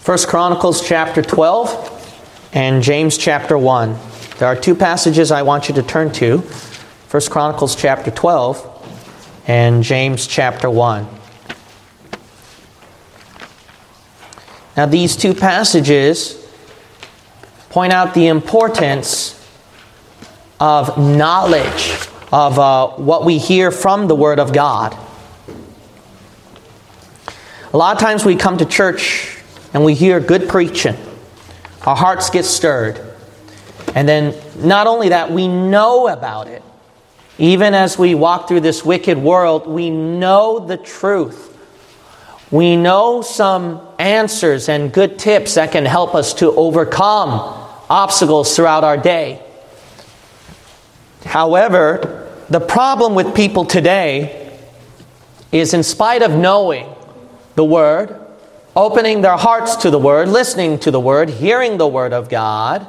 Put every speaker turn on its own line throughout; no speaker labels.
First Chronicles chapter 12 and James chapter 1. There are two passages I want you to turn to. First Chronicles chapter 12 and James chapter 1. Now, these two passages point out the importance of knowledge of uh, what we hear from the Word of God. A lot of times we come to church and we hear good preaching, our hearts get stirred. And then, not only that, we know about it. Even as we walk through this wicked world, we know the truth. We know some answers and good tips that can help us to overcome obstacles throughout our day. However, the problem with people today is, in spite of knowing the Word, opening their hearts to the Word, listening to the Word, hearing the Word of God,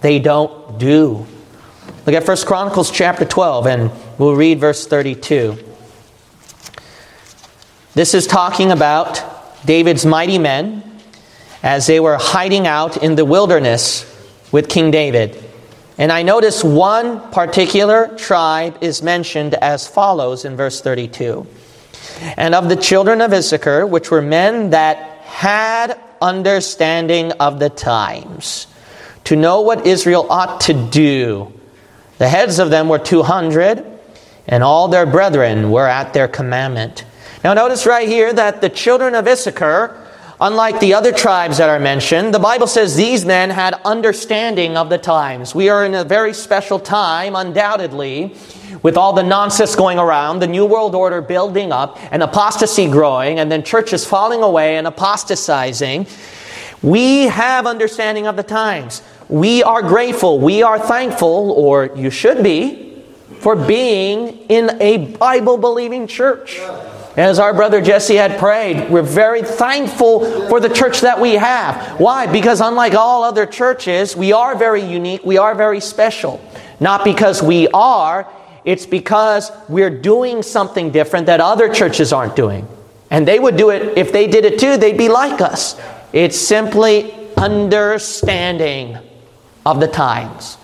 they don't do. Look at 1 Chronicles chapter 12, and we'll read verse 32. This is talking about David's mighty men as they were hiding out in the wilderness with King David. And I notice one particular tribe is mentioned as follows in verse 32 And of the children of Issachar, which were men that had understanding of the times, to know what Israel ought to do. The heads of them were 200, and all their brethren were at their commandment. Now, notice right here that the children of Issachar, unlike the other tribes that are mentioned, the Bible says these men had understanding of the times. We are in a very special time, undoubtedly, with all the nonsense going around, the New World Order building up, and apostasy growing, and then churches falling away and apostatizing. We have understanding of the times. We are grateful, we are thankful, or you should be, for being in a Bible believing church. As our brother Jesse had prayed, we're very thankful for the church that we have. Why? Because unlike all other churches, we are very unique, we are very special. Not because we are, it's because we're doing something different that other churches aren't doing. And they would do it, if they did it too, they'd be like us. It's simply understanding of the times.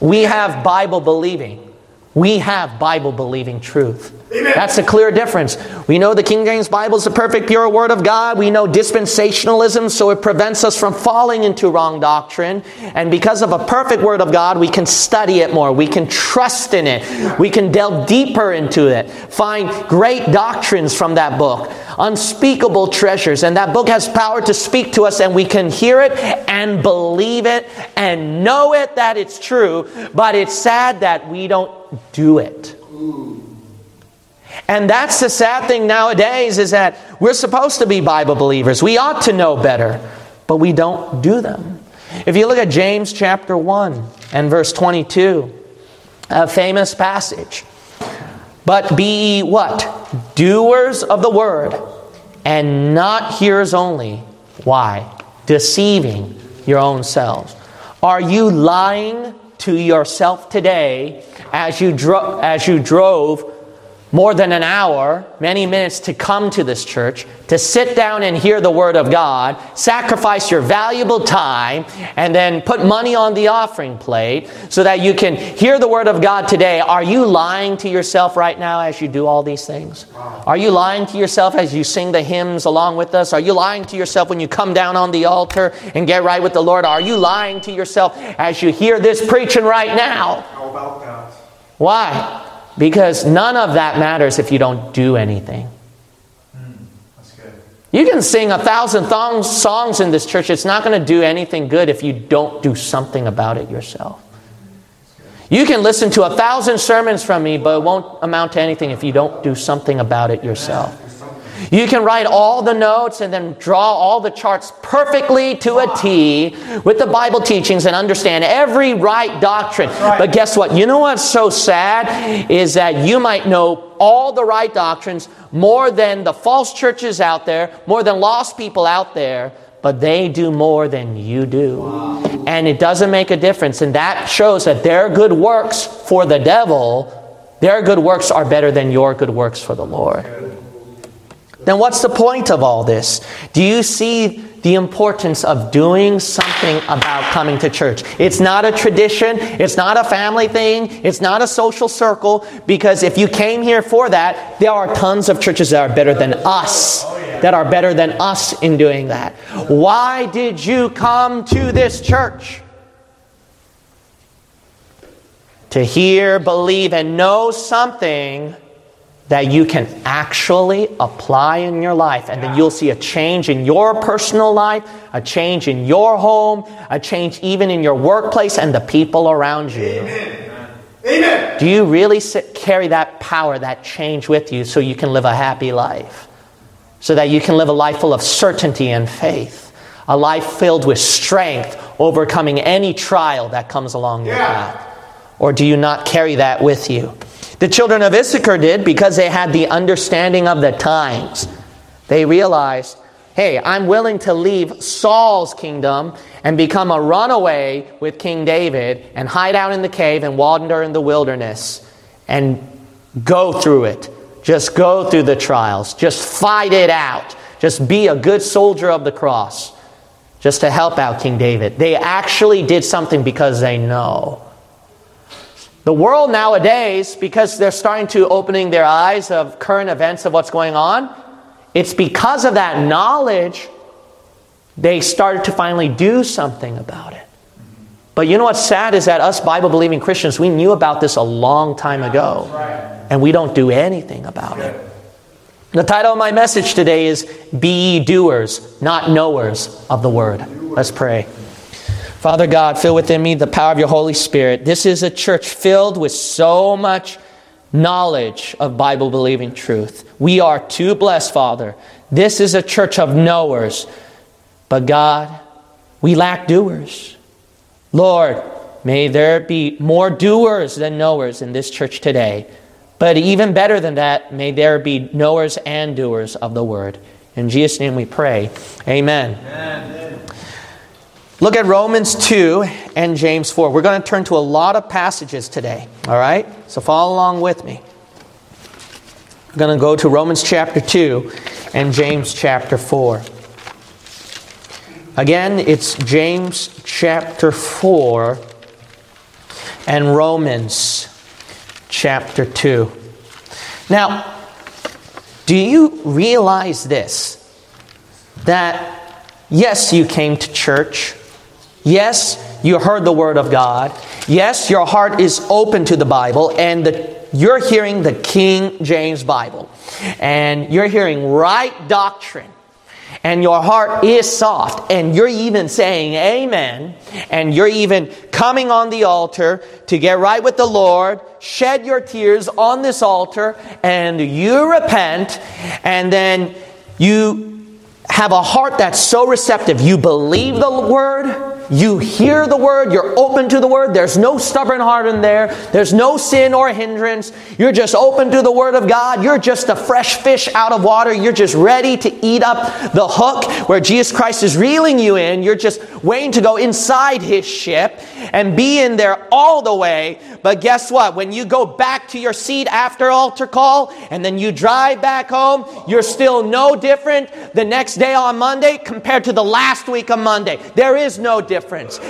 We have Bible believing. We have Bible believing truth. Amen. That's a clear difference. We know the King James Bible is the perfect, pure Word of God. We know dispensationalism, so it prevents us from falling into wrong doctrine. And because of a perfect Word of God, we can study it more. We can trust in it. We can delve deeper into it. Find great doctrines from that book, unspeakable treasures. And that book has power to speak to us, and we can hear it and believe it and know it that it's true. But it's sad that we don't do it. And that's the sad thing nowadays is that we're supposed to be Bible believers. We ought to know better, but we don't do them. If you look at James chapter 1 and verse 22, a famous passage. But be ye what? Doers of the word, and not hearers only. Why? Deceiving your own selves. Are you lying to yourself today as you, dro- as you drove more than an hour, many minutes to come to this church, to sit down and hear the Word of God, sacrifice your valuable time, and then put money on the offering plate so that you can hear the Word of God today. Are you lying to yourself right now as you do all these things? Are you lying to yourself as you sing the hymns along with us? Are you lying to yourself when you come down on the altar and get right with the Lord? Are you lying to yourself as you hear this preaching right now?
How about that?
Why? Because none of that matters if you don't do anything.
That's good.
You can sing a thousand songs in this church. It's not going to do anything good if you don't do something about it yourself. You can listen to a thousand sermons from me, but it won't amount to anything if you don't do something about it yourself. You can write all the notes and then draw all the charts perfectly to a T with the Bible teachings and understand every right doctrine. But guess what? You know what's so sad is that you might know all the right doctrines more than the false churches out there, more than lost people out there, but they do more than you do. And it doesn't make a difference. And that shows that their good works for the devil, their good works are better than your good works for the Lord. Then what's the point of all this? Do you see the importance of doing something about coming to church. It's not a tradition, it's not a family thing, it's not a social circle, because if you came here for that, there are tons of churches that are better than us, that are better than us in doing that. Why did you come to this church? To hear, believe, and know something that you can actually apply in your life. And then you'll see a change in your personal life, a change in your home, a change even in your workplace and the people around you.
Amen. Amen.
Do you really sit, carry that power, that change with you so you can live a happy life? So that you can live a life full of certainty and faith, a life filled with strength, overcoming any trial that comes along your path? Or do you not carry that with you? The children of Issachar did because they had the understanding of the times. They realized, hey, I'm willing to leave Saul's kingdom and become a runaway with King David and hide out in the cave and wander in the wilderness and go through it. Just go through the trials. Just fight it out. Just be a good soldier of the cross. Just to help out King David. They actually did something because they know. The world nowadays, because they're starting to opening their eyes of current events of what's going on, it's because of that knowledge they started to finally do something about it. But you know what's sad is that us Bible believing Christians, we knew about this a long time ago, and we don't do anything about it. The title of my message today is Be Doers, Not Knowers of the Word. Let's pray. Father God, fill within me the power of your Holy Spirit. This is a church filled with so much knowledge of Bible believing truth. We are too blessed, Father. This is a church of knowers. But God, we lack doers. Lord, may there be more doers than knowers in this church today. But even better than that, may there be knowers and doers of the word. In Jesus' name we pray. Amen.
Amen.
Look at Romans 2 and James 4. We're going to turn to a lot of passages today, all right? So follow along with me. We're going to go to Romans chapter 2 and James chapter 4. Again, it's James chapter 4 and Romans chapter 2. Now, do you realize this? That yes, you came to church. Yes, you heard the Word of God. Yes, your heart is open to the Bible, and the, you're hearing the King James Bible. And you're hearing right doctrine. And your heart is soft, and you're even saying amen, and you're even coming on the altar to get right with the Lord, shed your tears on this altar, and you repent, and then you have a heart that's so receptive. You believe the word, you hear the word, you're open to the word. There's no stubborn heart in there, there's no sin or hindrance. You're just open to the word of God. You're just a fresh fish out of water. You're just ready to eat up the hook where Jesus Christ is reeling you in. You're just waiting to go inside his ship and be in there all the way. But guess what? When you go back to your seat after altar call and then you drive back home, you're still no different the next day on Monday compared to the last week of Monday. There is no difference.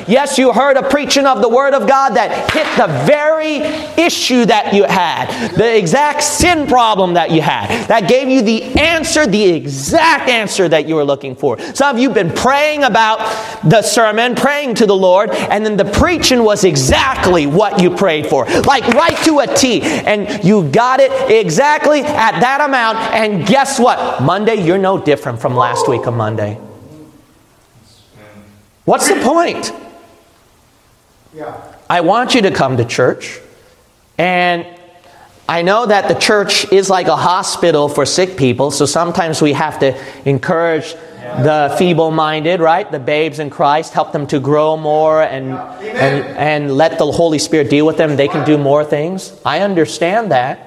Yes, you heard a preaching of the Word of God that hit the very issue that you had, the exact sin problem that you had, that gave you the answer, the exact answer that you were looking for. Some of you have been praying about the sermon, praying to the Lord, and then the preaching was exactly what you prayed for, like right to a T, and you got it exactly at that amount. And guess what? Monday, you're no different from last week of Monday. What's the point?
Yeah.
I want you to come to church. And I know that the church is like a hospital for sick people, so sometimes we have to encourage the feeble minded, right? The babes in Christ, help them to grow more and, and, and let the Holy Spirit deal with them. They can do more things. I understand that.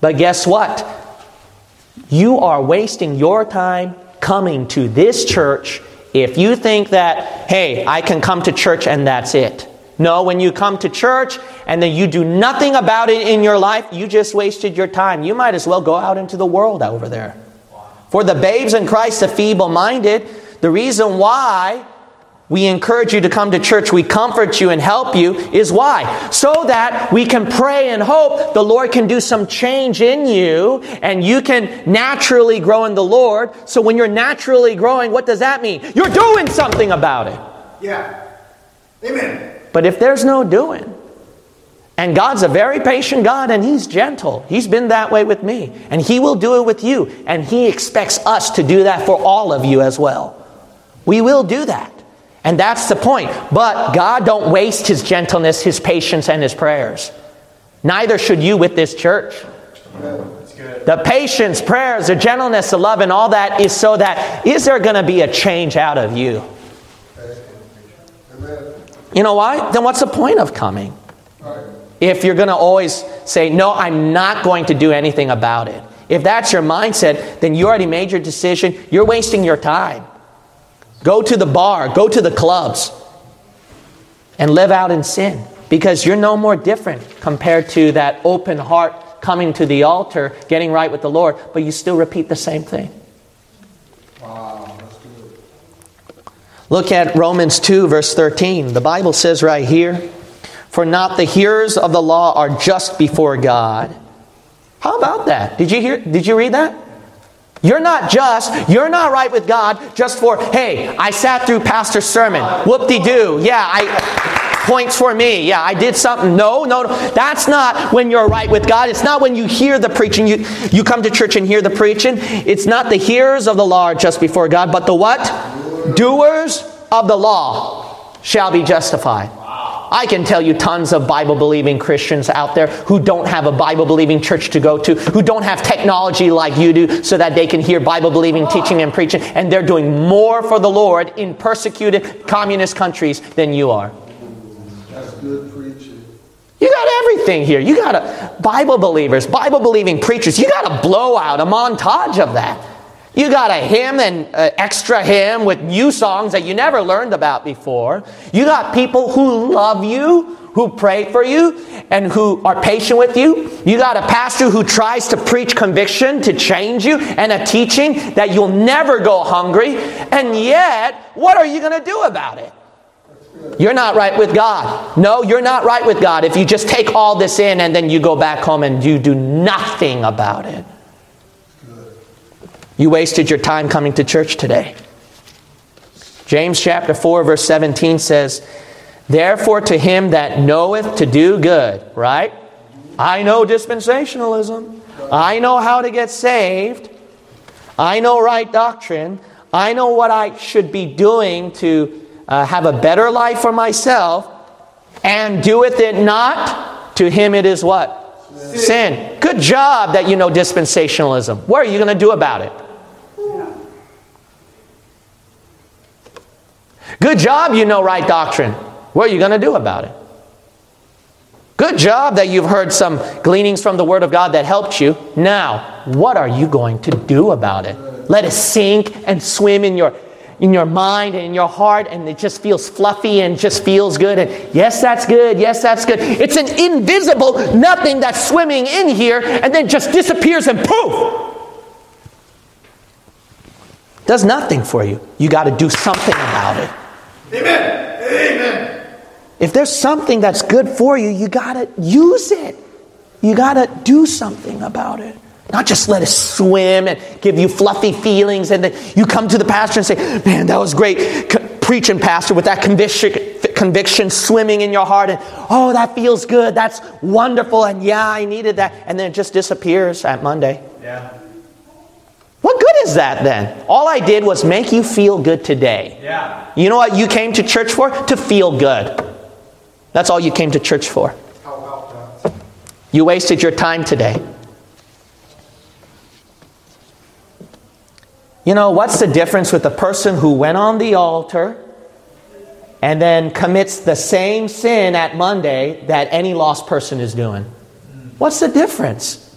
But guess what? You are wasting your time coming to this church if you think that, hey, I can come to church and that's it. No, when you come to church and then you do nothing about it in your life, you just wasted your time. You might as well go out into the world over there. For the babes in Christ, the feeble minded, The reason why we encourage you to come to church, we comfort you and help you is why? So that we can pray and hope the Lord can do some change in you and you can naturally grow in the Lord. So when you're naturally growing, what does that mean? You're doing something about it.
Yeah. Amen.
But if there's no doing, and God's a very patient God and He's gentle. He's been that way with me. And He will do it with you. And He expects us to do that for all of you as well. We will do that. And that's the point. But God don't waste His gentleness, His patience, and His prayers. Neither should you with this church. The patience, prayers, the gentleness, the love, and all that is so that is there going to be a change out of you? You know why? Then what's the point of coming? If you're going to always say, No, I'm not going to do anything about it. If that's your mindset, then you already made your decision. You're wasting your time. Go to the bar, go to the clubs, and live out in sin because you're no more different compared to that open heart coming to the altar, getting right with the Lord, but you still repeat the same thing.
Wow.
Look at Romans 2, verse 13. The Bible says right here, For not the hearers of the law are just before God. How about that? Did you hear did you read that? You're not just, you're not right with God just for, hey, I sat through pastor's sermon. Whoop de doo. Yeah, I points for me. Yeah, I did something. No, no, no. That's not when you're right with God. It's not when you hear the preaching. You, you come to church and hear the preaching. It's not the hearers of the law just before God, but the what? Doers of the law shall be justified. I can tell you tons of Bible believing Christians out there who don't have a Bible believing church to go to, who don't have technology like you do so that they can hear Bible believing teaching and preaching, and they're doing more for the Lord in persecuted communist countries than you are.
That's good preaching.
You got everything here. You got a Bible believers, Bible believing preachers. You got a blowout, a montage of that. You got a hymn and uh, extra hymn with new songs that you never learned about before. You got people who love you, who pray for you, and who are patient with you. You got a pastor who tries to preach conviction to change you and a teaching that you'll never go hungry. And yet, what are you going to do about it? You're not right with God. No, you're not right with God if you just take all this in and then you go back home and you do nothing about it. You wasted your time coming to church today. James chapter 4, verse 17 says, Therefore, to him that knoweth to do good, right? I know dispensationalism. I know how to get saved. I know right doctrine. I know what I should be doing to uh, have a better life for myself. And doeth it not, to him it is what? Sin. Sin. Good job that you know dispensationalism. What are you going to do about it? Good job you know right doctrine. What are you going to do about it? Good job that you've heard some gleanings from the Word of God that helped you. Now, what are you going to do about it? Let it sink and swim in your in your mind and in your heart and it just feels fluffy and just feels good and yes that's good yes that's good it's an invisible nothing that's swimming in here and then just disappears and poof does nothing for you you got to do something about it
Amen. Amen.
if there's something that's good for you, you got to use it. You got to do something about it. Not just let it swim and give you fluffy feelings, and then you come to the pastor and say, Man, that was great C- preaching, Pastor, with that conviction, conviction swimming in your heart. And oh, that feels good. That's wonderful. And yeah, I needed that. And then it just disappears at Monday.
Yeah.
What good is that then? All I did was make you feel good today.
Yeah.
You know what you came to church for? To feel good. That's all you came to church for.
How about that?
You wasted your time today. You know, what's the difference with the person who went on the altar and then commits the same sin at Monday that any lost person is doing? Hmm. What's the difference?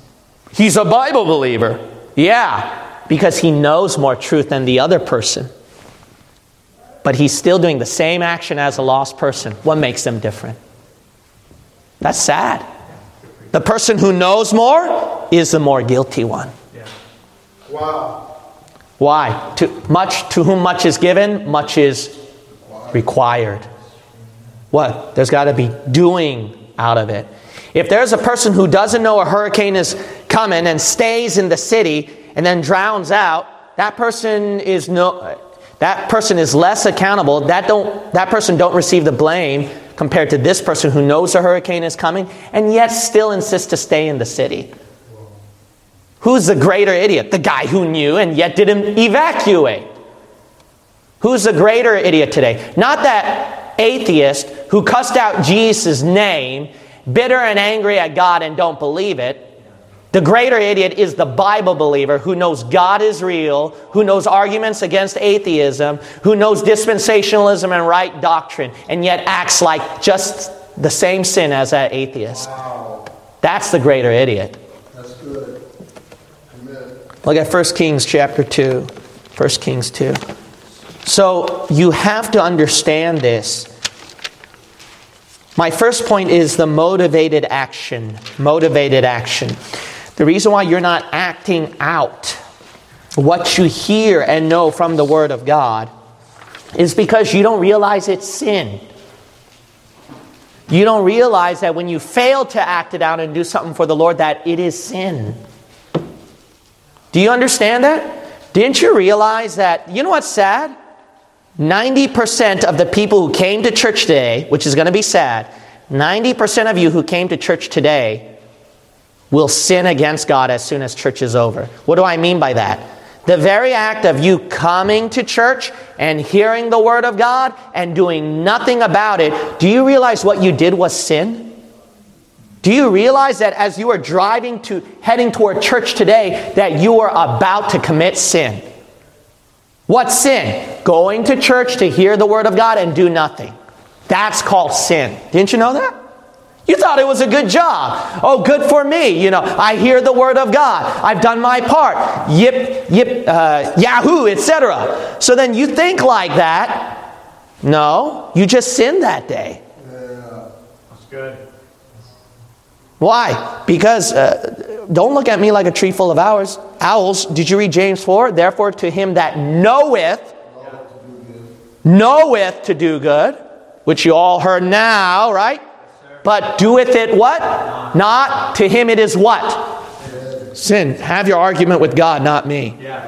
He's a Bible believer. Yeah, because he knows more truth than the other person. But he's still doing the same action as a lost person. What makes them different? That's sad. The person who knows more is the more guilty one.
Wow.
Why? To, much to whom much is given, much is required. What? There's got to be doing out of it. If there's a person who doesn't know a hurricane is coming and stays in the city and then drowns out, that person is no that person is less accountable. That don't that person don't receive the blame compared to this person who knows a hurricane is coming and yet still insists to stay in the city. Who's the greater idiot? The guy who knew and yet didn't evacuate. Who's the greater idiot today? Not that atheist who cussed out Jesus' name bitter and angry at God and don't believe it. The greater idiot is the Bible believer who knows God is real, who knows arguments against atheism, who knows dispensationalism and right doctrine, and yet acts like just the same sin as that atheist.
Wow.
That's the greater idiot.
That's good. Amen.
Look at 1 Kings chapter 2. 1 Kings 2. So you have to understand this. My first point is the motivated action. Motivated action. The reason why you're not acting out what you hear and know from the Word of God is because you don't realize it's sin. You don't realize that when you fail to act it out and do something for the Lord, that it is sin. Do you understand that? Didn't you realize that? You know what's sad? 90% of the people who came to church today, which is going to be sad, 90% of you who came to church today will sin against God as soon as church is over. What do I mean by that? The very act of you coming to church and hearing the Word of God and doing nothing about it, do you realize what you did was sin? Do you realize that as you are driving to heading toward church today that you are about to commit sin? What sin? Going to church to hear the word of God and do nothing. That's called sin. Didn't you know that? You thought it was a good job. Oh, good for me. You know, I hear the word of God. I've done my part. Yip, yip, uh, Yahoo, etc. So then you think like that. No, you just sinned that day.
Yeah.
That's good.
Why? Because uh, don't look at me like a tree full of owls. Owls. Did you read James four? Therefore, to him that knoweth, knoweth to do good, which you all heard now, right? But doeth it what? Not to him it is what? Sin. Have your argument with God, not me.
Yeah,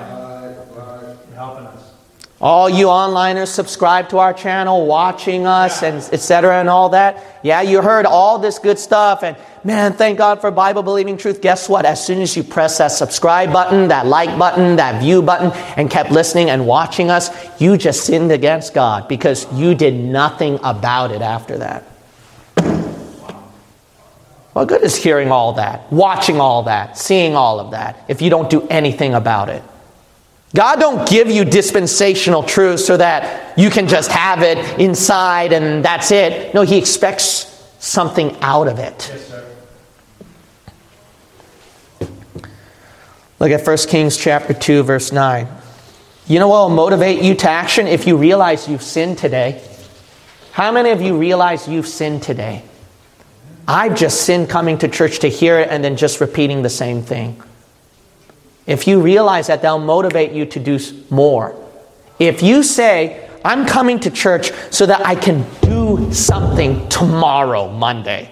Right, right.
helping us.
All you onliners subscribe to our channel, watching us, and etc. and all that. Yeah, you heard all this good stuff, and man, thank God for Bible believing truth. Guess what? As soon as you press that subscribe button, that like button, that view button, and kept listening and watching us, you just sinned against God because you did nothing about it after that. What good is hearing all that, watching all that, seeing all of that, if you don't do anything about it? God don't give you dispensational truth so that you can just have it inside and that's it. No, he expects something out of it.
Yes.
Look at 1 Kings chapter 2 verse 9. You know what will motivate you to action if you realize you've sinned today? How many of you realize you've sinned today? I've just sinned coming to church to hear it and then just repeating the same thing. If you realize that, they'll motivate you to do more. If you say, I'm coming to church so that I can do something tomorrow, Monday,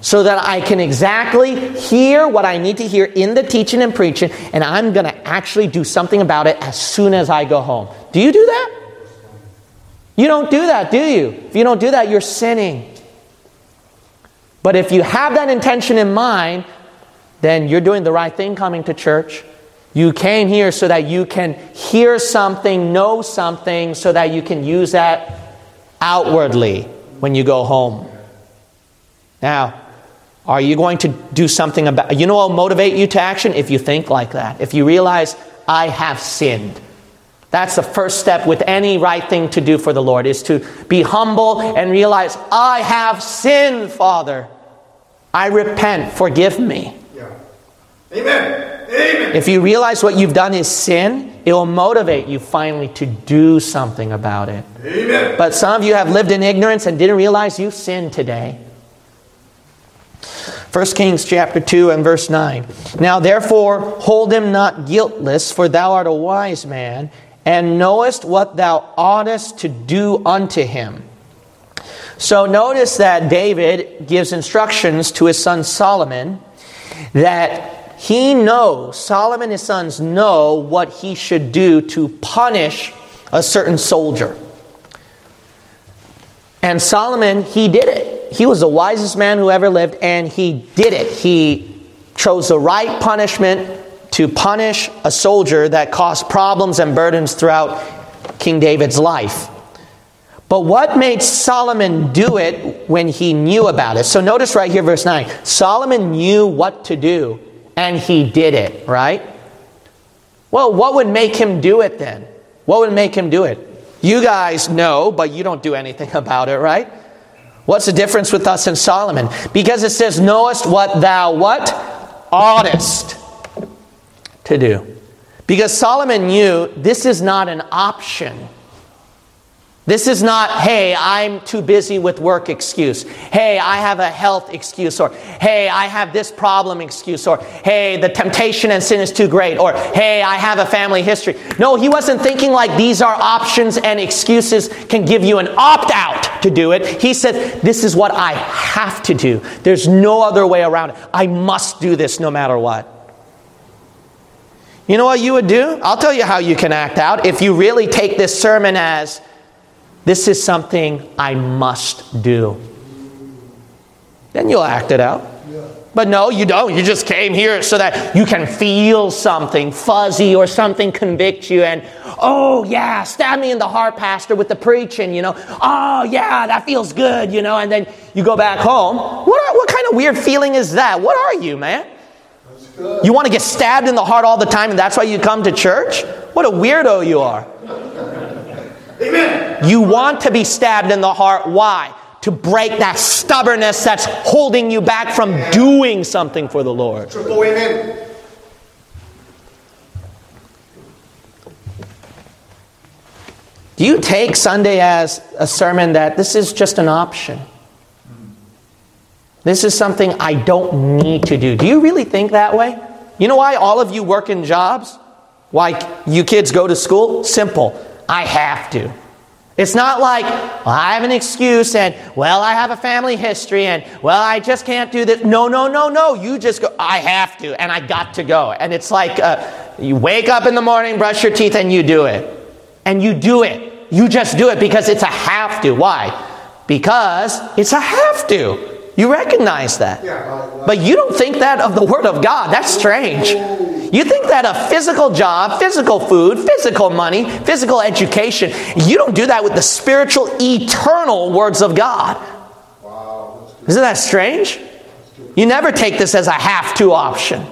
so that I can exactly hear what I need to hear in the teaching and preaching, and I'm going to actually do something about it as soon as I go home. Do you do that? You don't do that, do you? If you don't do that, you're sinning. But if you have that intention in mind, then you're doing the right thing coming to church. You came here so that you can hear something, know something, so that you can use that outwardly when you go home. Now, are you going to do something about you know what will motivate you to action if you think like that? If you realize I have sinned. That's the first step with any right thing to do for the Lord is to be humble and realize I have sinned, Father. I repent, forgive me.
Yeah. Amen. Amen.
If you realize what you've done is sin, it will motivate you finally to do something about it.
Amen.
But some of you have lived in ignorance and didn't realize you sinned today. 1 1 Kings chapter 2 and verse 9. Now therefore hold him not guiltless, for thou art a wise man, and knowest what thou oughtest to do unto him. So notice that David gives instructions to his son Solomon that he knows, Solomon and his sons know what he should do to punish a certain soldier. And Solomon, he did it. He was the wisest man who ever lived, and he did it. He chose the right punishment to punish a soldier that caused problems and burdens throughout King David's life. But what made Solomon do it when he knew about it? So notice right here, verse 9. Solomon knew what to do, and he did it, right? Well, what would make him do it then? What would make him do it? You guys know, but you don't do anything about it, right? What's the difference with us and Solomon? Because it says, Knowest what thou what? Oughtest to do. Because Solomon knew this is not an option. This is not, hey, I'm too busy with work excuse. Hey, I have a health excuse. Or, hey, I have this problem excuse. Or, hey, the temptation and sin is too great. Or, hey, I have a family history. No, he wasn't thinking like these are options and excuses can give you an opt out to do it. He said, this is what I have to do. There's no other way around it. I must do this no matter what. You know what you would do? I'll tell you how you can act out if you really take this sermon as, this is something I must do. Then you'll act it out. But no, you don't. You just came here so that you can feel something fuzzy or something convict you. And, oh, yeah, stab me in the heart, Pastor, with the preaching, you know. Oh, yeah, that feels good, you know. And then you go back home. What, are, what kind of weird feeling is that? What are you, man? You want to get stabbed in the heart all the time and that's why you come to church? What a weirdo you are.
Amen.
You want to be stabbed in the heart. Why? To break that stubbornness that's holding you back from doing something for the Lord.
Triple amen.
Do you take Sunday as a sermon that this is just an option? This is something I don't need to do. Do you really think that way? You know why all of you work in jobs? Why you kids go to school? Simple. I have to. It's not like, well, I have an excuse and, well, I have a family history and, well, I just can't do this. No, no, no, no. You just go, I have to and I got to go. And it's like uh, you wake up in the morning, brush your teeth, and you do it. And you do it. You just do it because it's a have to. Why? Because it's a have to. You recognize that. But you don't think that of the Word of God. That's strange. You think that a physical job, physical food, physical money, physical education, you don't do that with the spiritual, eternal words of God. Isn't that strange? You never take this as a have to option.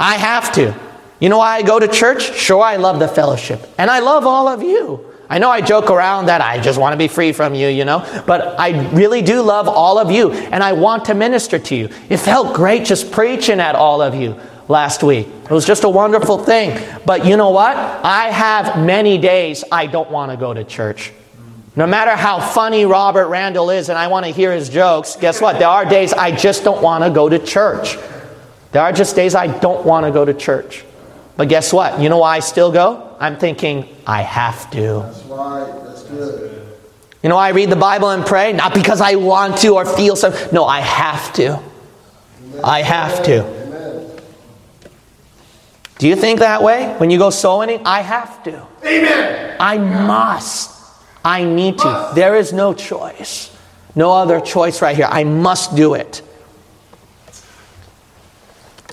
I have to. You know why I go to church? Sure, I love the fellowship. And I love all of you. I know I joke around that I just want to be free from you, you know, but I really do love all of you and I want to minister to you. It felt great just preaching at all of you last week. It was just a wonderful thing. But you know what? I have many days I don't want to go to church. No matter how funny Robert Randall is and I want to hear his jokes, guess what? There are days I just don't want to go to church. There are just days I don't want to go to church. But guess what? You know why I still go? I'm thinking, I have to.
That's right. That's good.
You know I read the Bible and pray? Not because I want to or feel so. No, I have to. I have to.
Amen.
Do you think that way when you go soul winning? I have to.
Amen.
I must. I need to. There is no choice. No other choice right here. I must do it.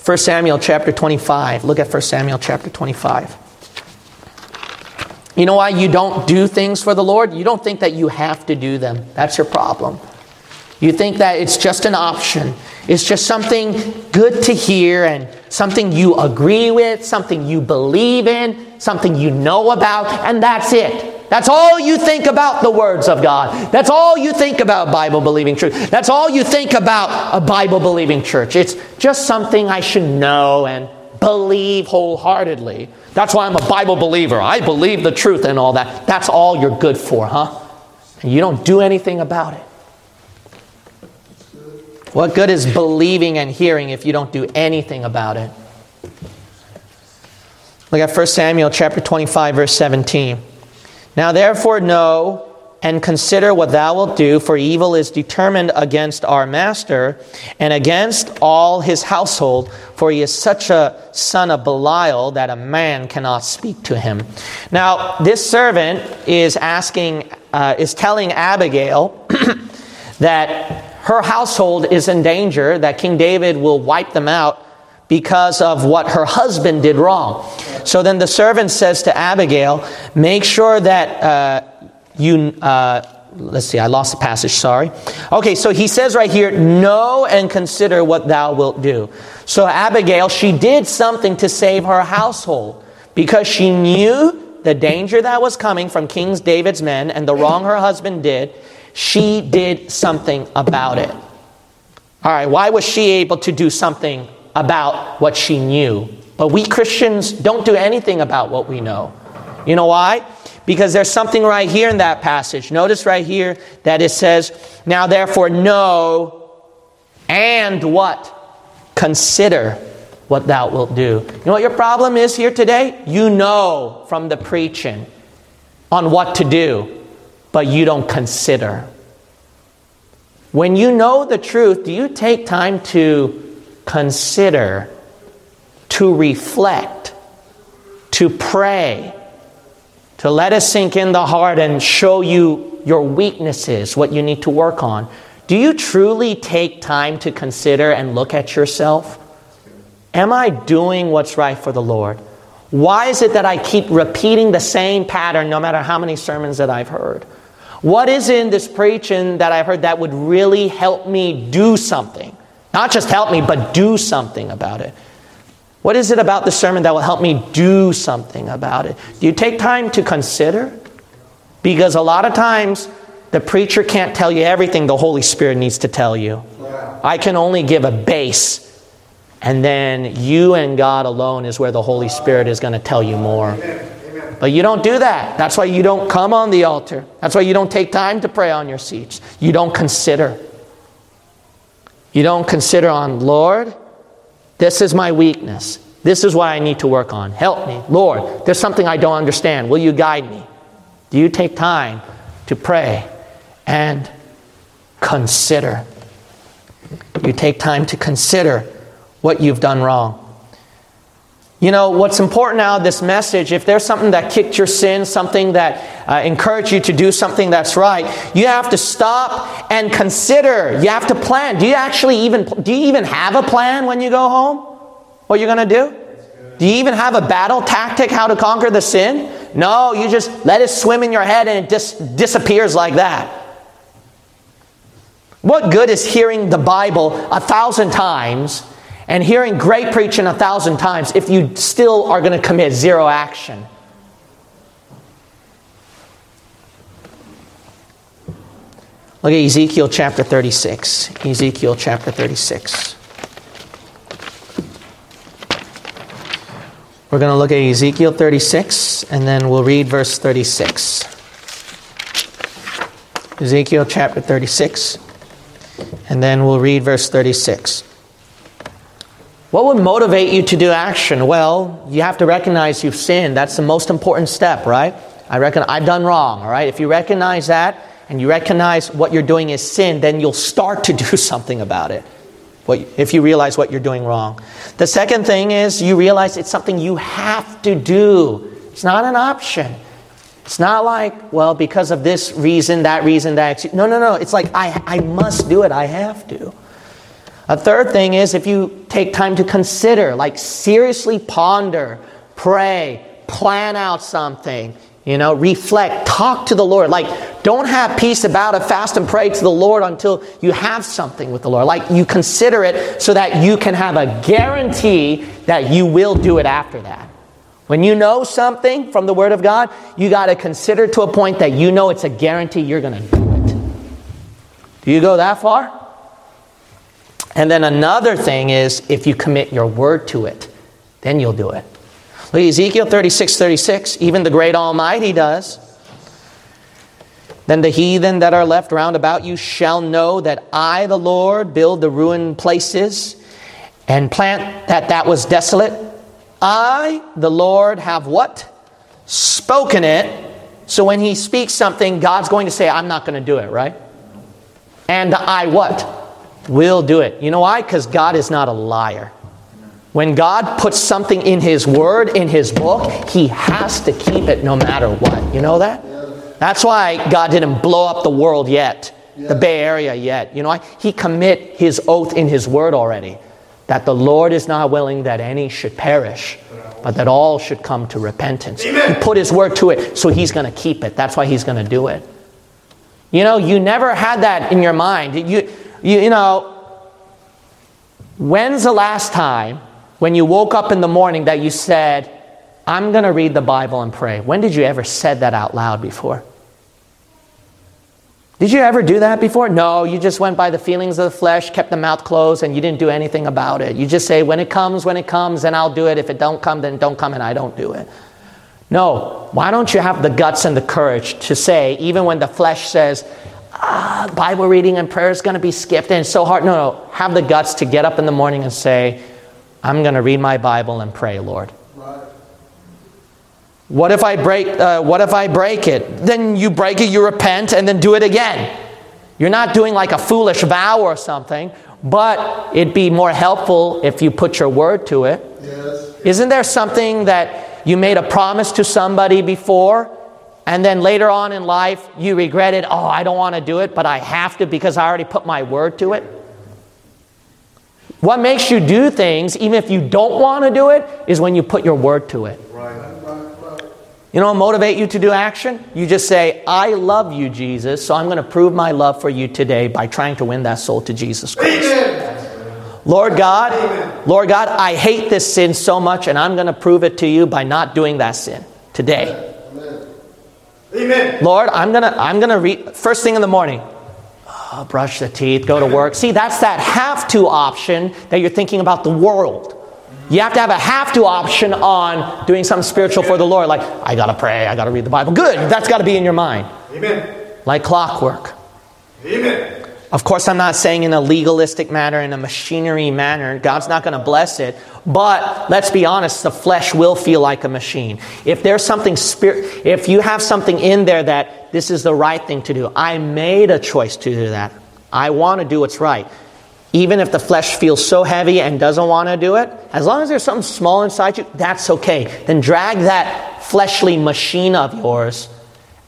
1 Samuel chapter 25. Look at 1 Samuel chapter 25. You know why you don't do things for the Lord? You don't think that you have to do them. That's your problem. You think that it's just an option. It's just something good to hear and something you agree with, something you believe in, something you know about, and that's it. That's all you think about the words of God. That's all you think about Bible believing church. That's all you think about a Bible believing church. It's just something I should know and believe wholeheartedly. That's why I'm a Bible believer. I believe the truth and all that. That's all you're good for, huh? And you don't do anything about it. What good is believing and hearing if you don't do anything about it? Look at 1 Samuel chapter 25 verse 17. Now therefore know and consider what thou wilt do, for evil is determined against our master and against all his household, for he is such a son of Belial that a man cannot speak to him. Now, this servant is asking, uh, is telling Abigail that her household is in danger, that King David will wipe them out because of what her husband did wrong. So then the servant says to Abigail, Make sure that uh, you, uh, let's see, I lost the passage, sorry. Okay, so he says right here, Know and consider what thou wilt do. So Abigail, she did something to save her household because she knew the danger that was coming from King David's men and the wrong her husband did. She did something about it. All right, why was she able to do something about what she knew? But we Christians don't do anything about what we know. You know why? Because there's something right here in that passage. Notice right here that it says, Now therefore know and what? Consider what thou wilt do. You know what your problem is here today? You know from the preaching on what to do, but you don't consider. When you know the truth, do you take time to consider, to reflect, to pray? To let us sink in the heart and show you your weaknesses, what you need to work on. Do you truly take time to consider and look at yourself? Am I doing what's right for the Lord? Why is it that I keep repeating the same pattern no matter how many sermons that I've heard? What is in this preaching that I've heard that would really help me do something? Not just help me, but do something about it. What is it about the sermon that will help me do something about it? Do you take time to consider? Because a lot of times the preacher can't tell you everything the Holy Spirit needs to tell you. I can only give a base, and then you and God alone is where the Holy Spirit is going to tell you more. But you don't do that. That's why you don't come on the altar. That's why you don't take time to pray on your seats. You don't consider. You don't consider on, Lord, this is my weakness. This is what I need to work on. Help me. Lord, there's something I don't understand. Will you guide me? Do you take time to pray and consider? You take time to consider what you've done wrong. You know, what's important now, this message, if there's something that kicked your sin, something that uh, encouraged you to do something that's right, you have to stop and consider. You have to plan. Do you actually even, do you even have a plan when you go home? What you're going to do? Do you even have a battle tactic how to conquer the sin? No, you just let it swim in your head and it just disappears like that. What good is hearing the Bible a thousand times and hearing great preaching a thousand times if you still are going to commit zero action. Look at Ezekiel chapter 36. Ezekiel chapter 36. We're going to look at Ezekiel 36 and then we'll read verse 36. Ezekiel chapter 36 and then we'll read verse 36. What would motivate you to do action? Well, you have to recognize you've sinned. That's the most important step, right? I reckon I've done wrong, all right? If you recognize that and you recognize what you're doing is sin, then you'll start to do something about it. If you realize what you're doing wrong. The second thing is you realize it's something you have to do. It's not an option. It's not like, well, because of this reason, that reason, that. No, no, no. It's like, I, I must do it. I have to. A third thing is if you take time to consider, like seriously ponder, pray, plan out something, you know, reflect, talk to the Lord. Like, don't have peace about it, fast and pray to the Lord until you have something with the Lord. Like, you consider it so that you can have a guarantee that you will do it after that. When you know something from the Word of God, you got to consider to a point that you know it's a guarantee you're going to do it. Do you go that far? And then another thing is if you commit your word to it, then you'll do it. Look, Ezekiel 36 36, even the great Almighty does. Then the heathen that are left round about you shall know that I, the Lord, build the ruined places and plant that that was desolate. I, the Lord, have what? Spoken it. So when he speaks something, God's going to say, I'm not going to do it, right? And I what? Will do it. You know why? Because God is not a liar. When God puts something in His Word, in His book, He has to keep it no matter what. You know that? That's why God didn't blow up the world yet, the Bay Area yet. You know why? He commit His oath in His Word already that the Lord is not willing that any should perish, but that all should come to repentance. Amen. He put His Word to it, so He's going to keep it. That's why He's going to do it. You know, you never had that in your mind. You, you, you know, when's the last time when you woke up in the morning that you said, I'm going to read the Bible and pray? When did you ever said that out loud before? Did you ever do that before? No, you just went by the feelings of the flesh, kept the mouth closed, and you didn't do anything about it. You just say, when it comes, when it comes, then I'll do it. If it don't come, then don't come, and I don't do it. No, why don't you have the guts and the courage to say, even when the flesh says, ah, Bible reading and prayer is going to be skipped and it's so hard. No, no, have the guts to get up in the morning and say, I'm going to read my Bible and pray, Lord. What if I break? Uh, what if I break it? Then you break it, you repent, and then do it again. You're not doing like a foolish vow or something, but it'd be more helpful if you put your word to it. Yes. Isn't there something that you made a promise to somebody before, and then later on in life you regretted? Oh, I don't want to do it, but I have to because I already put my word to it. What makes you do things, even if you don't want to do it, is when you put your word to it. You know, motivate you to do action? You just say, I love you, Jesus, so I'm going to prove my love for you today by trying to win that soul to Jesus Christ. Amen. Lord God, Amen. Lord God, I hate this sin so much, and I'm going to prove it to you by not doing that sin today. Amen. Lord, I'm going to I'm to read first thing in the morning. Oh, brush the teeth, go to work. See, that's that have to option that you're thinking about the world. You have to have a have to option on doing something spiritual for the Lord. Like, I got to pray, I got to read the Bible. Good, that's got to be in your mind. Amen. Like clockwork. Amen. Of course, I'm not saying in a legalistic manner, in a machinery manner. God's not going to bless it. But let's be honest, the flesh will feel like a machine. If there's something spirit, if you have something in there that this is the right thing to do, I made a choice to do that. I want to do what's right even if the flesh feels so heavy and doesn't want to do it, as long as there's something small inside you, that's okay. Then drag that fleshly machine of yours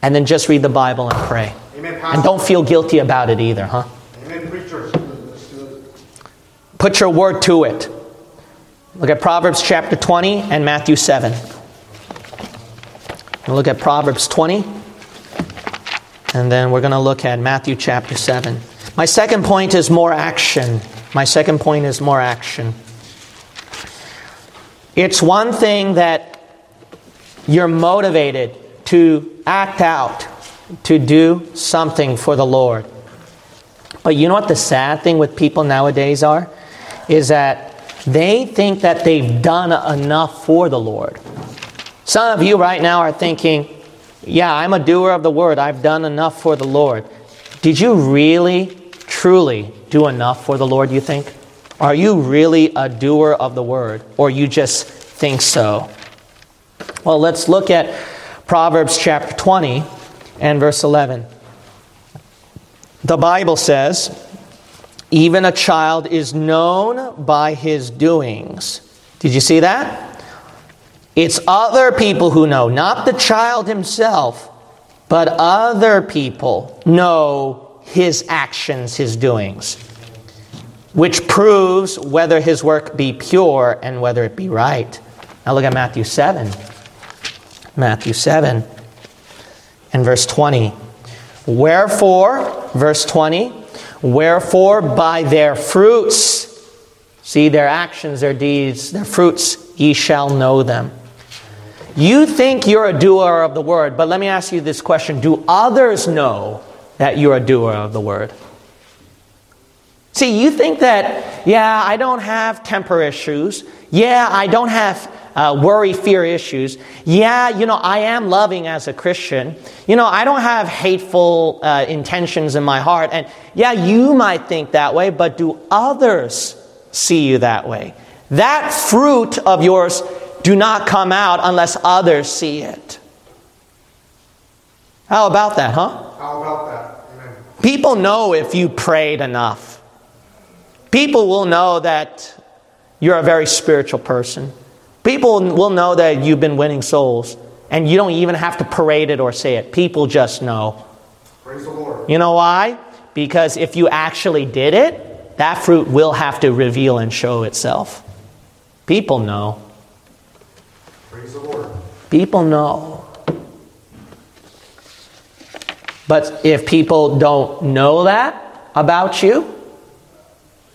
and then just read the Bible and pray. Amen, and don't feel guilty about it either, huh? Amen, preacher. Put your word to it. Look at Proverbs chapter 20 and Matthew 7. We'll look at Proverbs 20, and then we're going to look at Matthew chapter 7. My second point is more action. My second point is more action. It's one thing that you're motivated to act out, to do something for the Lord. But you know what the sad thing with people nowadays are? Is that they think that they've done enough for the Lord. Some of you right now are thinking, yeah, I'm a doer of the word. I've done enough for the Lord. Did you really truly do enough for the Lord, you think? Are you really a doer of the word, or you just think so? Well, let's look at Proverbs chapter 20 and verse 11. The Bible says, Even a child is known by his doings. Did you see that? It's other people who know, not the child himself, but other people know his actions, his doings, which proves whether his work be pure and whether it be right. Now look at Matthew 7. Matthew 7 and verse 20. Wherefore, verse 20, wherefore by their fruits, see their actions, their deeds, their fruits, ye shall know them. You think you're a doer of the word, but let me ask you this question Do others know that you're a doer of the word. See, you think that, yeah, I don't have temper issues. Yeah, I don't have uh, worry, fear issues. Yeah, you know, I am loving as a Christian. You know, I don't have hateful uh, intentions in my heart. And yeah, you might think that way, but do others see you that way? That fruit of yours do not come out unless others see it. How about that, huh?
How about that? Amen.
People know if you prayed enough. People will know that you're a very spiritual person. People will know that you've been winning souls, and you don't even have to parade it or say it. People just know.
Praise the Lord.
You know why? Because if you actually did it, that fruit will have to reveal and show itself. People know.
Praise the Lord.
People know. But if people don't know that about you,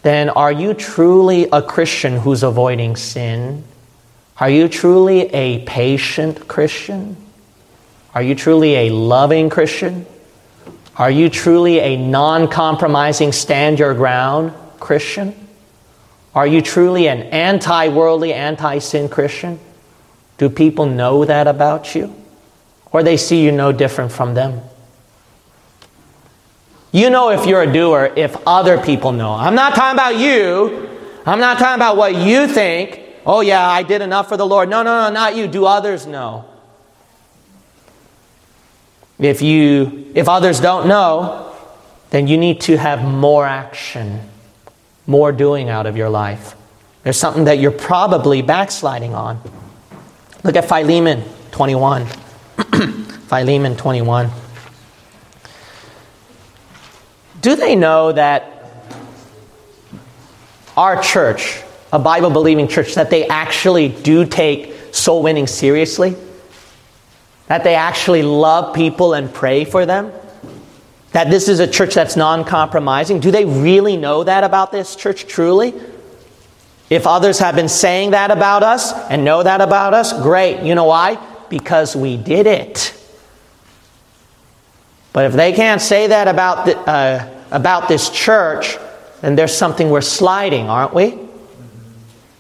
then are you truly a Christian who's avoiding sin? Are you truly a patient Christian? Are you truly a loving Christian? Are you truly a non compromising, stand your ground Christian? Are you truly an anti worldly, anti sin Christian? Do people know that about you? Or they see you no different from them? You know if you're a doer if other people know. I'm not talking about you. I'm not talking about what you think. Oh, yeah, I did enough for the Lord. No, no, no, not you. Do others know? If you if others don't know, then you need to have more action, more doing out of your life. There's something that you're probably backsliding on. Look at Philemon 21. Philemon 21. Do they know that our church, a Bible believing church, that they actually do take soul winning seriously? That they actually love people and pray for them? That this is a church that's non compromising? Do they really know that about this church truly? If others have been saying that about us and know that about us, great. You know why? Because we did it. But if they can't say that about, the, uh, about this church, then there's something we're sliding, aren't we?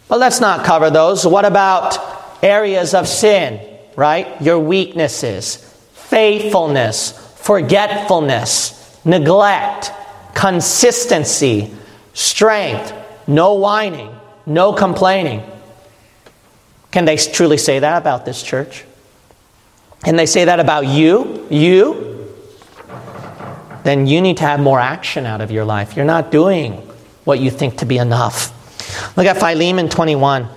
But let's not cover those. What about areas of sin, right? Your weaknesses, faithfulness, forgetfulness, neglect, consistency, strength, no whining, no complaining. Can they truly say that about this church? Can they say that about you? You? then you need to have more action out of your life. You're not doing what you think to be enough. Look at Philemon 21.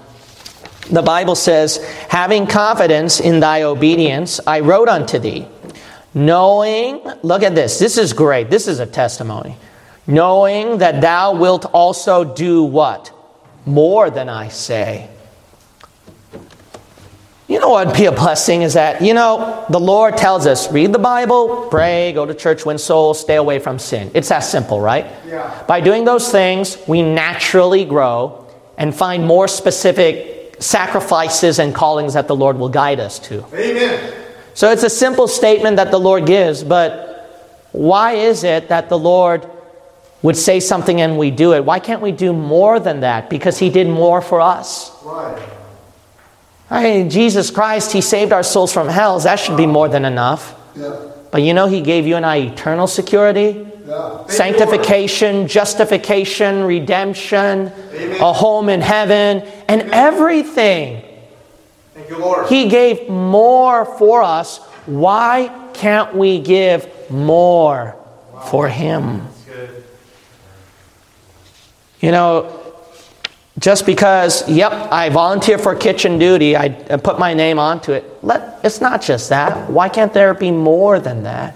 The Bible says, Having confidence in thy obedience, I wrote unto thee, knowing, look at this, this is great, this is a testimony. Knowing that thou wilt also do what? More than I say. You know what would be a blessing is that, you know, the Lord tells us read the Bible, pray, go to church, win souls, stay away from sin. It's that simple, right?
Yeah.
By doing those things, we naturally grow and find more specific sacrifices and callings that the Lord will guide us to.
Amen.
So it's a simple statement that the Lord gives, but why is it that the Lord would say something and we do it? Why can't we do more than that? Because He did more for us.
Right.
I mean, Jesus Christ, He saved our souls from hell. That should be more than enough.
Yeah.
But you know, He gave you and I eternal security,
Yeah.
Sanctification, justification, redemption,
Amen.
a home in heaven, and everything.
Thank you, Lord.
He gave more for us. Why can't we give more for Him? You know, just because, yep, I volunteer for kitchen duty, I, put my name onto it. Let, it's not just that. Why can't there be more than that?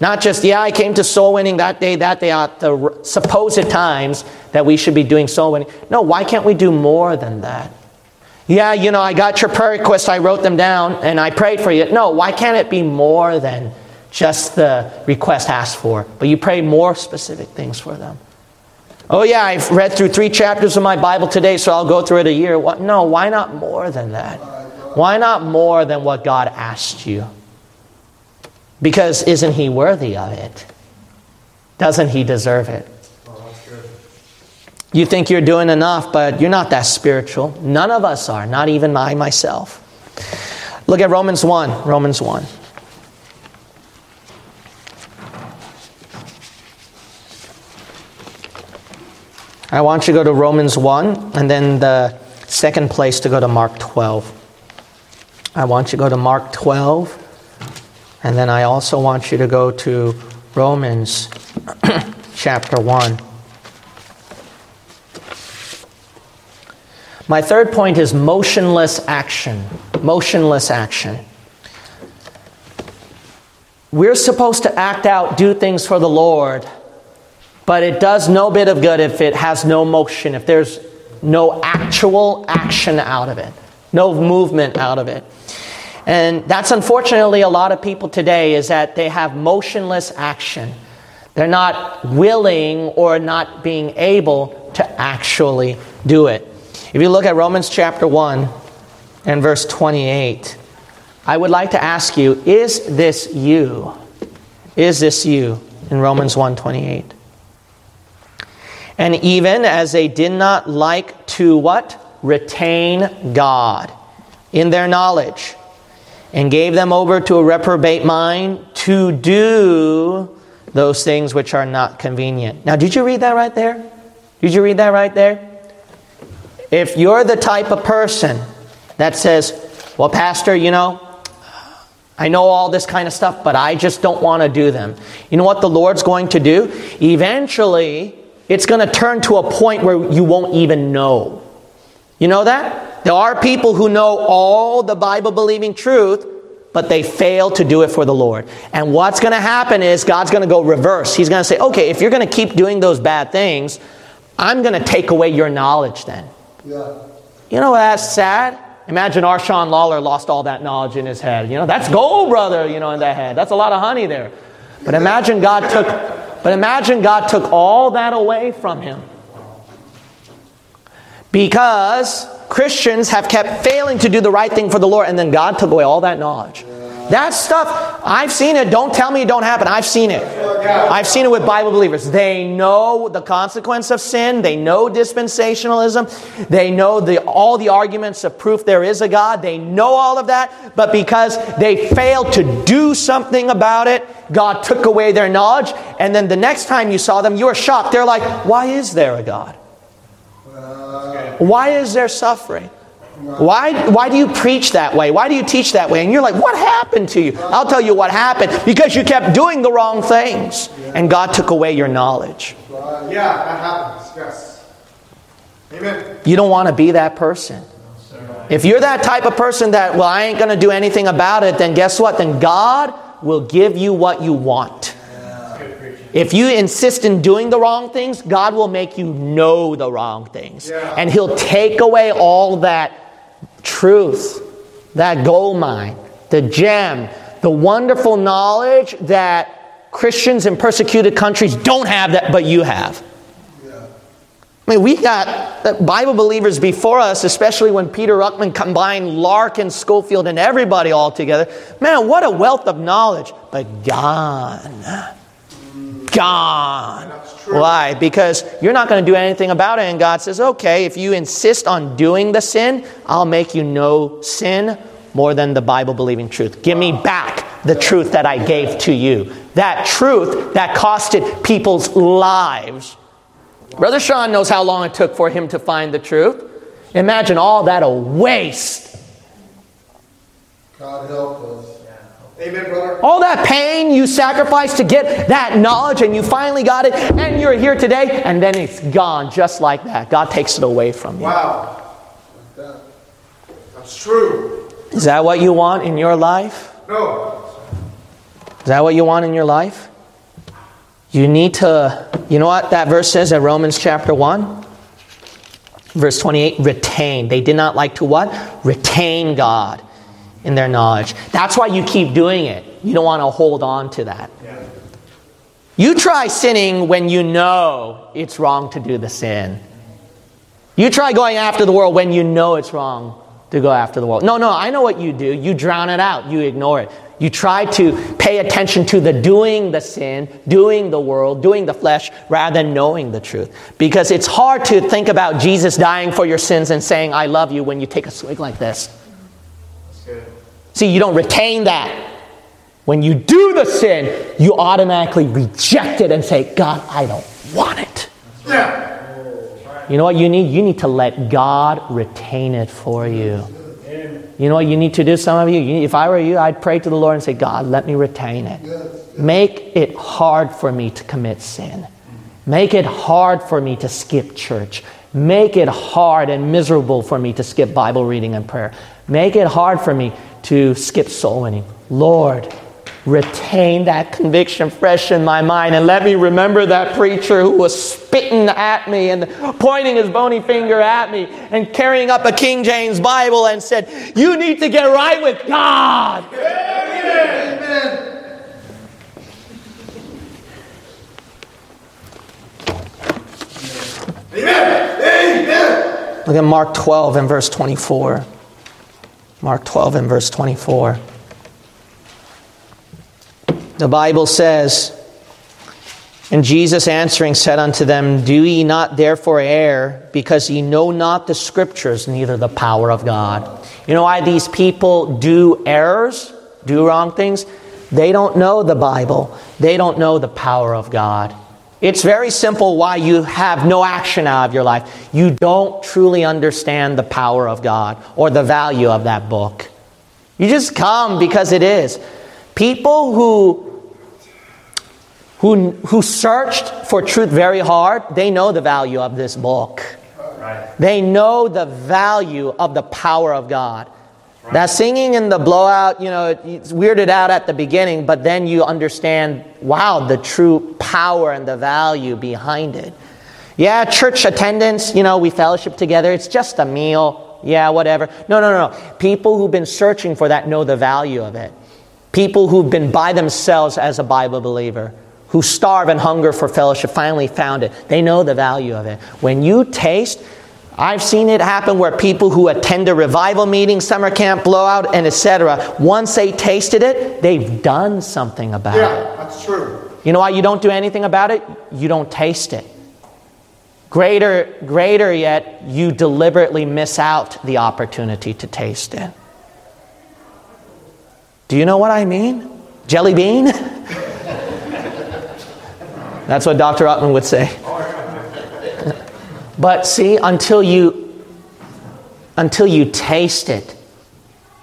Not just, yeah, I came to soul winning that day, that day, at the supposed times that we should be doing soul winning. No, why can't we do more than that? Yeah, you know, I got your prayer requests, I wrote them down, and I prayed for you. No, why can't it be more than just the request asked for? But you pray more specific things for them. Oh, yeah, I've read through three chapters of my Bible today, so I'll go through it a year. What? No, why not more than that? Why not more than what God asked you? Because isn't He worthy of it? Doesn't He deserve it? You think you're doing enough, but you're not that spiritual. None of us are, not even I myself. Look at Romans 1. Romans 1. I want you to go to Romans 1, and then the second place to go to Mark 12. I want you to go to Mark 12, and then I also want you to go to Romans chapter 1. My third point is motionless action. Motionless action. We're supposed to act out, do things for the Lord but it does no bit of good if it has no motion, if there's no actual action out of it, no movement out of it. And that's unfortunately a lot of people today is that they have motionless action. They're not willing or not being able to actually do it. If you look at Romans chapter 1 and verse 28, I would like to ask you, is this you? Is this you in Romans 1:28? And even as they did not like to what? Retain God in their knowledge, and gave them over to a reprobate mind to do those things which are not convenient. Now, did you read that right there? Did you read that right there? If you're the type of person that says, Well, Pastor, you know, I know all this kind of stuff, but I just don't want to do them. You know what the Lord's going to do? Eventually, it's going to turn to a point where you won't even know. You know that? There are people who know all the Bible believing truth, but they fail to do it for the Lord. And what's going to happen is God's going to go reverse. He's going to say, okay, if you're going to keep doing those bad things, I'm going to take away your knowledge then. Yeah. You know that's sad? Imagine Arshawn Lawler lost all that knowledge in his head. You know, that's gold, brother, you know, in that head. That's a lot of honey there. But imagine God took but imagine God took all that away from him. Because Christians have kept failing to do the right thing for the Lord, and then God took away all that knowledge. That stuff, I've seen it. Don't tell me it don't happen. I've seen it. I've seen it with Bible believers. They know the consequence of sin. They know dispensationalism. They know the, all the arguments of proof there is a God. They know all of that. But because they failed to do something about it, God took away their knowledge. And then the next time you saw them, you were shocked. They're like, why is there a God? Why is there suffering? Why, why do you preach that way? Why do you teach that way? And you're like, what happened to you? I'll tell you what happened. Because you kept doing the wrong things. And God took away your knowledge.
Yeah, that happens. Yes. Amen.
You don't want to be that person. If you're that type of person that, well, I ain't going to do anything about it, then guess what? Then God will give you what you want. If you insist in doing the wrong things, God will make you know the wrong things. And He'll take away all that truth, that gold mine, the gem, the wonderful knowledge that Christians in persecuted countries don't have that, but you have. I mean, we got uh, Bible believers before us, especially when Peter Ruckman combined Lark and Scofield and everybody all together. Man, what a wealth of knowledge, but gone. Gone. Why? Because you're not going to do anything about it. And God says, okay, if you insist on doing the sin, I'll make you know sin more than the Bible believing truth. Give me back the truth that I gave to you. That truth that costed people's lives. Brother Sean knows how long it took for him to find the truth. Imagine all that a waste.
God help us. Amen, brother.
All that pain you sacrificed to get that knowledge and you finally got it and you're here today and then it's gone just like that. God takes it away from you.
Wow. That's true.
Is that what you want in your life?
No.
Is that what you want in your life? You need to, you know what that verse says in Romans chapter 1? Verse 28 retain. They did not like to what? Retain God in their knowledge. That's why you keep doing it. You don't want to hold on to that. You try sinning when you know it's wrong to do the sin. You try going after the world when you know it's wrong to go after the world. No, no, I know what you do. You drown it out, you ignore it. You try to pay attention to the doing the sin, doing the world, doing the flesh, rather than knowing the truth. Because it's hard to think about Jesus dying for your sins and saying, I love you when you take a swig like this. See, you don't retain that. When you do the sin, you automatically reject it and say, God, I don't want it.
Yeah.
You know what you need? You need to let God retain it for you. You know what you need to do, some of you? you if I were you, I'd pray to the Lord and say, God, let me retain it. Make it hard for me to commit sin. Make it hard for me to skip church. Make it hard and miserable for me to skip Bible reading and prayer. Make it hard for me to skip soul winning. Lord, retain that conviction fresh in my mind and let me remember that preacher who was spitting at me and pointing his bony finger at me and carrying up a King James Bible and said, You need to get right with God.
Amen. Amen. Amen.
Look at Mark 12 and verse 24. Mark 12 and verse 24. The Bible says, And Jesus answering said unto them, Do ye not therefore err, because ye know not the scriptures, neither the power of God? You know why these people do errors, do wrong things? They don't know the Bible, they don't know the power of God. It's very simple why you have no action out of your life. You don't truly understand the power of God or the value of that book. You just come because it is. People who, who, who searched for truth very hard, they know the value of this book. They know the value of the power of God. That singing in the blowout, you know, it's weirded out at the beginning, but then you understand, wow, the true power and the value behind it. Yeah, church attendance, you know, we fellowship together, it's just a meal. Yeah, whatever. No, no, no, no. People who've been searching for that know the value of it. People who've been by themselves as a Bible believer, who starve and hunger for fellowship, finally found it. They know the value of it. When you taste, I've seen it happen where people who attend a revival meeting, summer camp, blowout, and etc., once they tasted it, they've done something about
Yeah,
it.
Yeah, that's true.
You know why you don't do anything about it? You don't taste it. Greater, greater yet, you deliberately miss out the opportunity to taste it. Do you know what I mean? Jelly bean? That's what Dr. Utman would say. But see, until you until you taste it,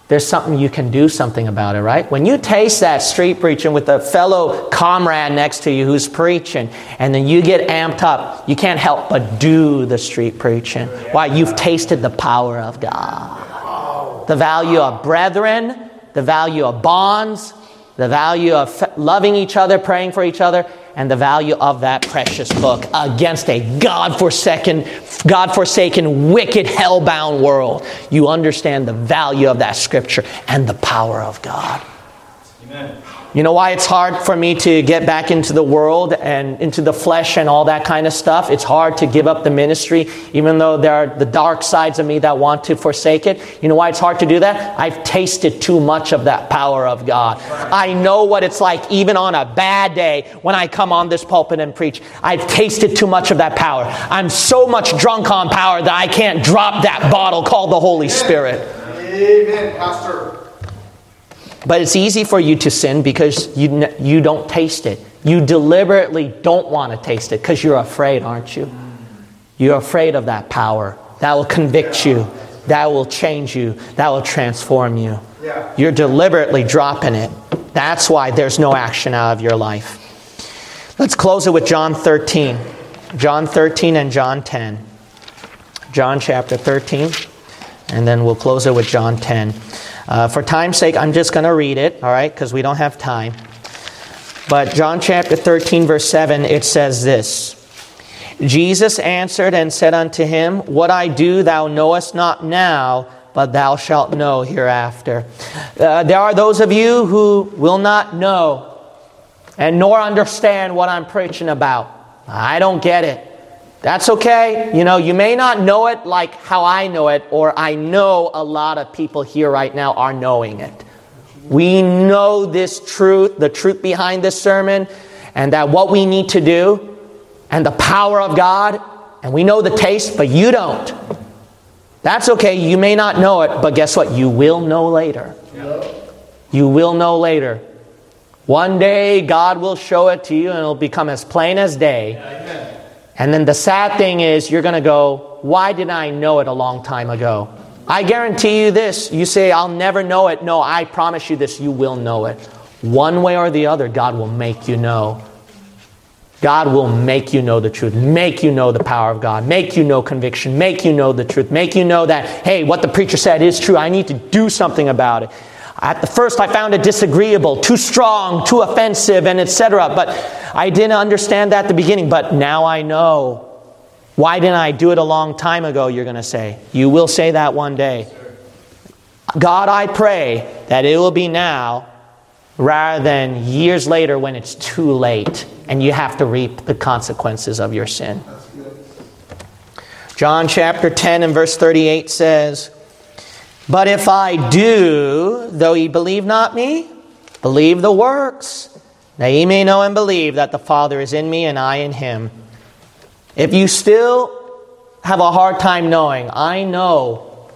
there's something you can do something about it, right? When you taste that street preaching with a fellow comrade next to you who's preaching, and then you get amped up, you can't help but do the street preaching. Why? You've tasted the power of God. The value of brethren, the value of bonds, the value of loving each other, praying for each other, and the value of that precious book against a God-forsaken, God-forsaken, wicked, hell-bound world. You understand the value of that scripture and the power of God.
Amen.
You know why it's hard for me to get back into the world and into the flesh and all that kind of stuff? It's hard to give up the ministry, even though there are the dark sides of me that want to forsake it. You know why it's hard to do that? I've tasted too much of that power of God. I know what it's like, even on a bad day, when I come on this pulpit and preach. I've tasted too much of that power. I'm so much drunk on power that I can't drop that bottle called the Holy Spirit.
Amen, Pastor.
But it's easy for you to sin because you, you don't taste it. You deliberately don't want to taste it because you're afraid, aren't you? You're afraid of that power. That will convict you. That will change you. That will transform you. You're deliberately dropping it. That's why there's no action out of your life. Let's close it with John 13. John 13 and John 10. John chapter 13, and then we'll close it with John 10. Uh, for time's sake, I'm just going to read it, all right, because we don't have time. But John chapter 13, verse 7, it says this Jesus answered and said unto him, What I do thou knowest not now, but thou shalt know hereafter. Uh, there are those of you who will not know and nor understand what I'm preaching about. I don't get it. That's okay. You know, you may not know it like how I know it, or I know a lot of people here right now are knowing it. We know this truth, the truth behind this sermon, and that what we need to do, and the power of God, and we know the taste, but you don't. That's okay. You may not know it, but guess what? You will know later. You will know later. One day, God will show it to you, and it'll become as plain as day. And then the sad thing is, you're going to go, Why did I know it a long time ago? I guarantee you this. You say, I'll never know it. No, I promise you this, you will know it. One way or the other, God will make you know. God will make you know the truth, make you know the power of God, make you know conviction, make you know the truth, make you know that, hey, what the preacher said is true. I need to do something about it. At the first, I found it disagreeable, too strong, too offensive, and etc. But I didn't understand that at the beginning. But now I know. Why didn't I do it a long time ago? You're going to say. You will say that one day. God, I pray that it will be now rather than years later when it's too late and you have to reap the consequences of your sin. John chapter 10 and verse 38 says, But if I do, though ye believe not me, believe the works, that ye may know and believe that the Father is in me and I in him. If you still have a hard time knowing, I know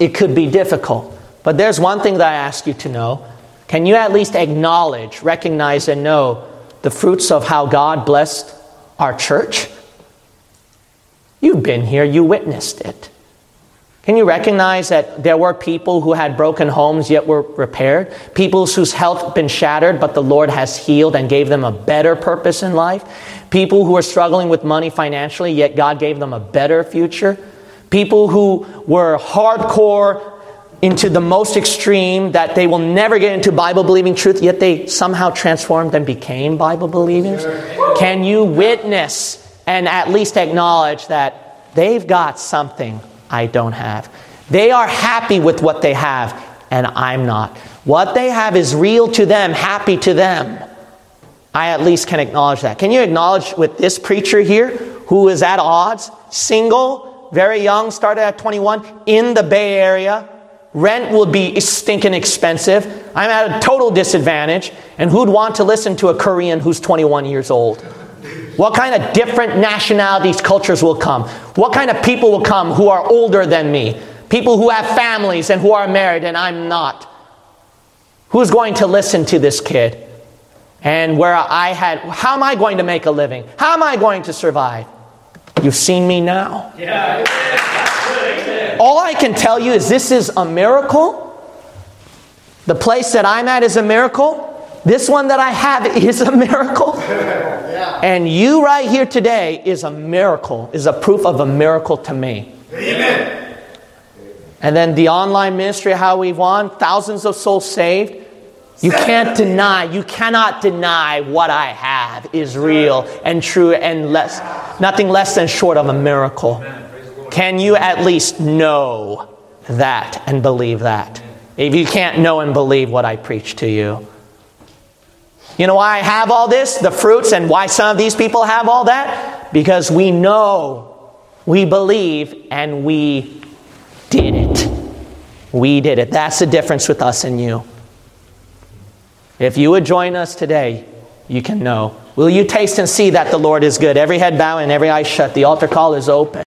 it could be difficult. But there's one thing that I ask you to know. Can you at least acknowledge, recognize, and know the fruits of how God blessed our church? You've been here, you witnessed it. Can you recognize that there were people who had broken homes yet were repaired? People whose health been shattered, but the Lord has healed and gave them a better purpose in life? People who were struggling with money financially, yet God gave them a better future? People who were hardcore into the most extreme that they will never get into Bible believing truth, yet they somehow transformed and became Bible believers? Can you witness and at least acknowledge that they've got something I don't have? They are happy with what they have, and I'm not. What they have is real to them, happy to them. I at least can acknowledge that. Can you acknowledge with this preacher here who is at odds, single, very young, started at 21, in the Bay Area? Rent will be stinking expensive. I'm at a total disadvantage. And who'd want to listen to a Korean who's 21 years old? What kind of different nationalities, cultures will come? What kind of people will come who are older than me? People who have families and who are married, and I'm not. Who's going to listen to this kid? And where I had, how am I going to make a living? How am I going to survive? You've seen me now.
Yeah.
All I can tell you is this is a miracle. The place that I'm at is a miracle. This one that I have is a miracle. And you right here today is a miracle, is a proof of a miracle to me.
Amen.
And then the online ministry, how we've won, thousands of souls saved. You can't deny, you cannot deny what I have is real and true and less, nothing less than short of a miracle. Can you at least know that and believe that? If you can't know and believe what I preach to you. You know why I have all this, the fruits, and why some of these people have all that? Because we know, we believe, and we did it. We did it. That's the difference with us and you. If you would join us today, you can know. Will you taste and see that the Lord is good? Every head bowed and every eye shut. The altar call is open.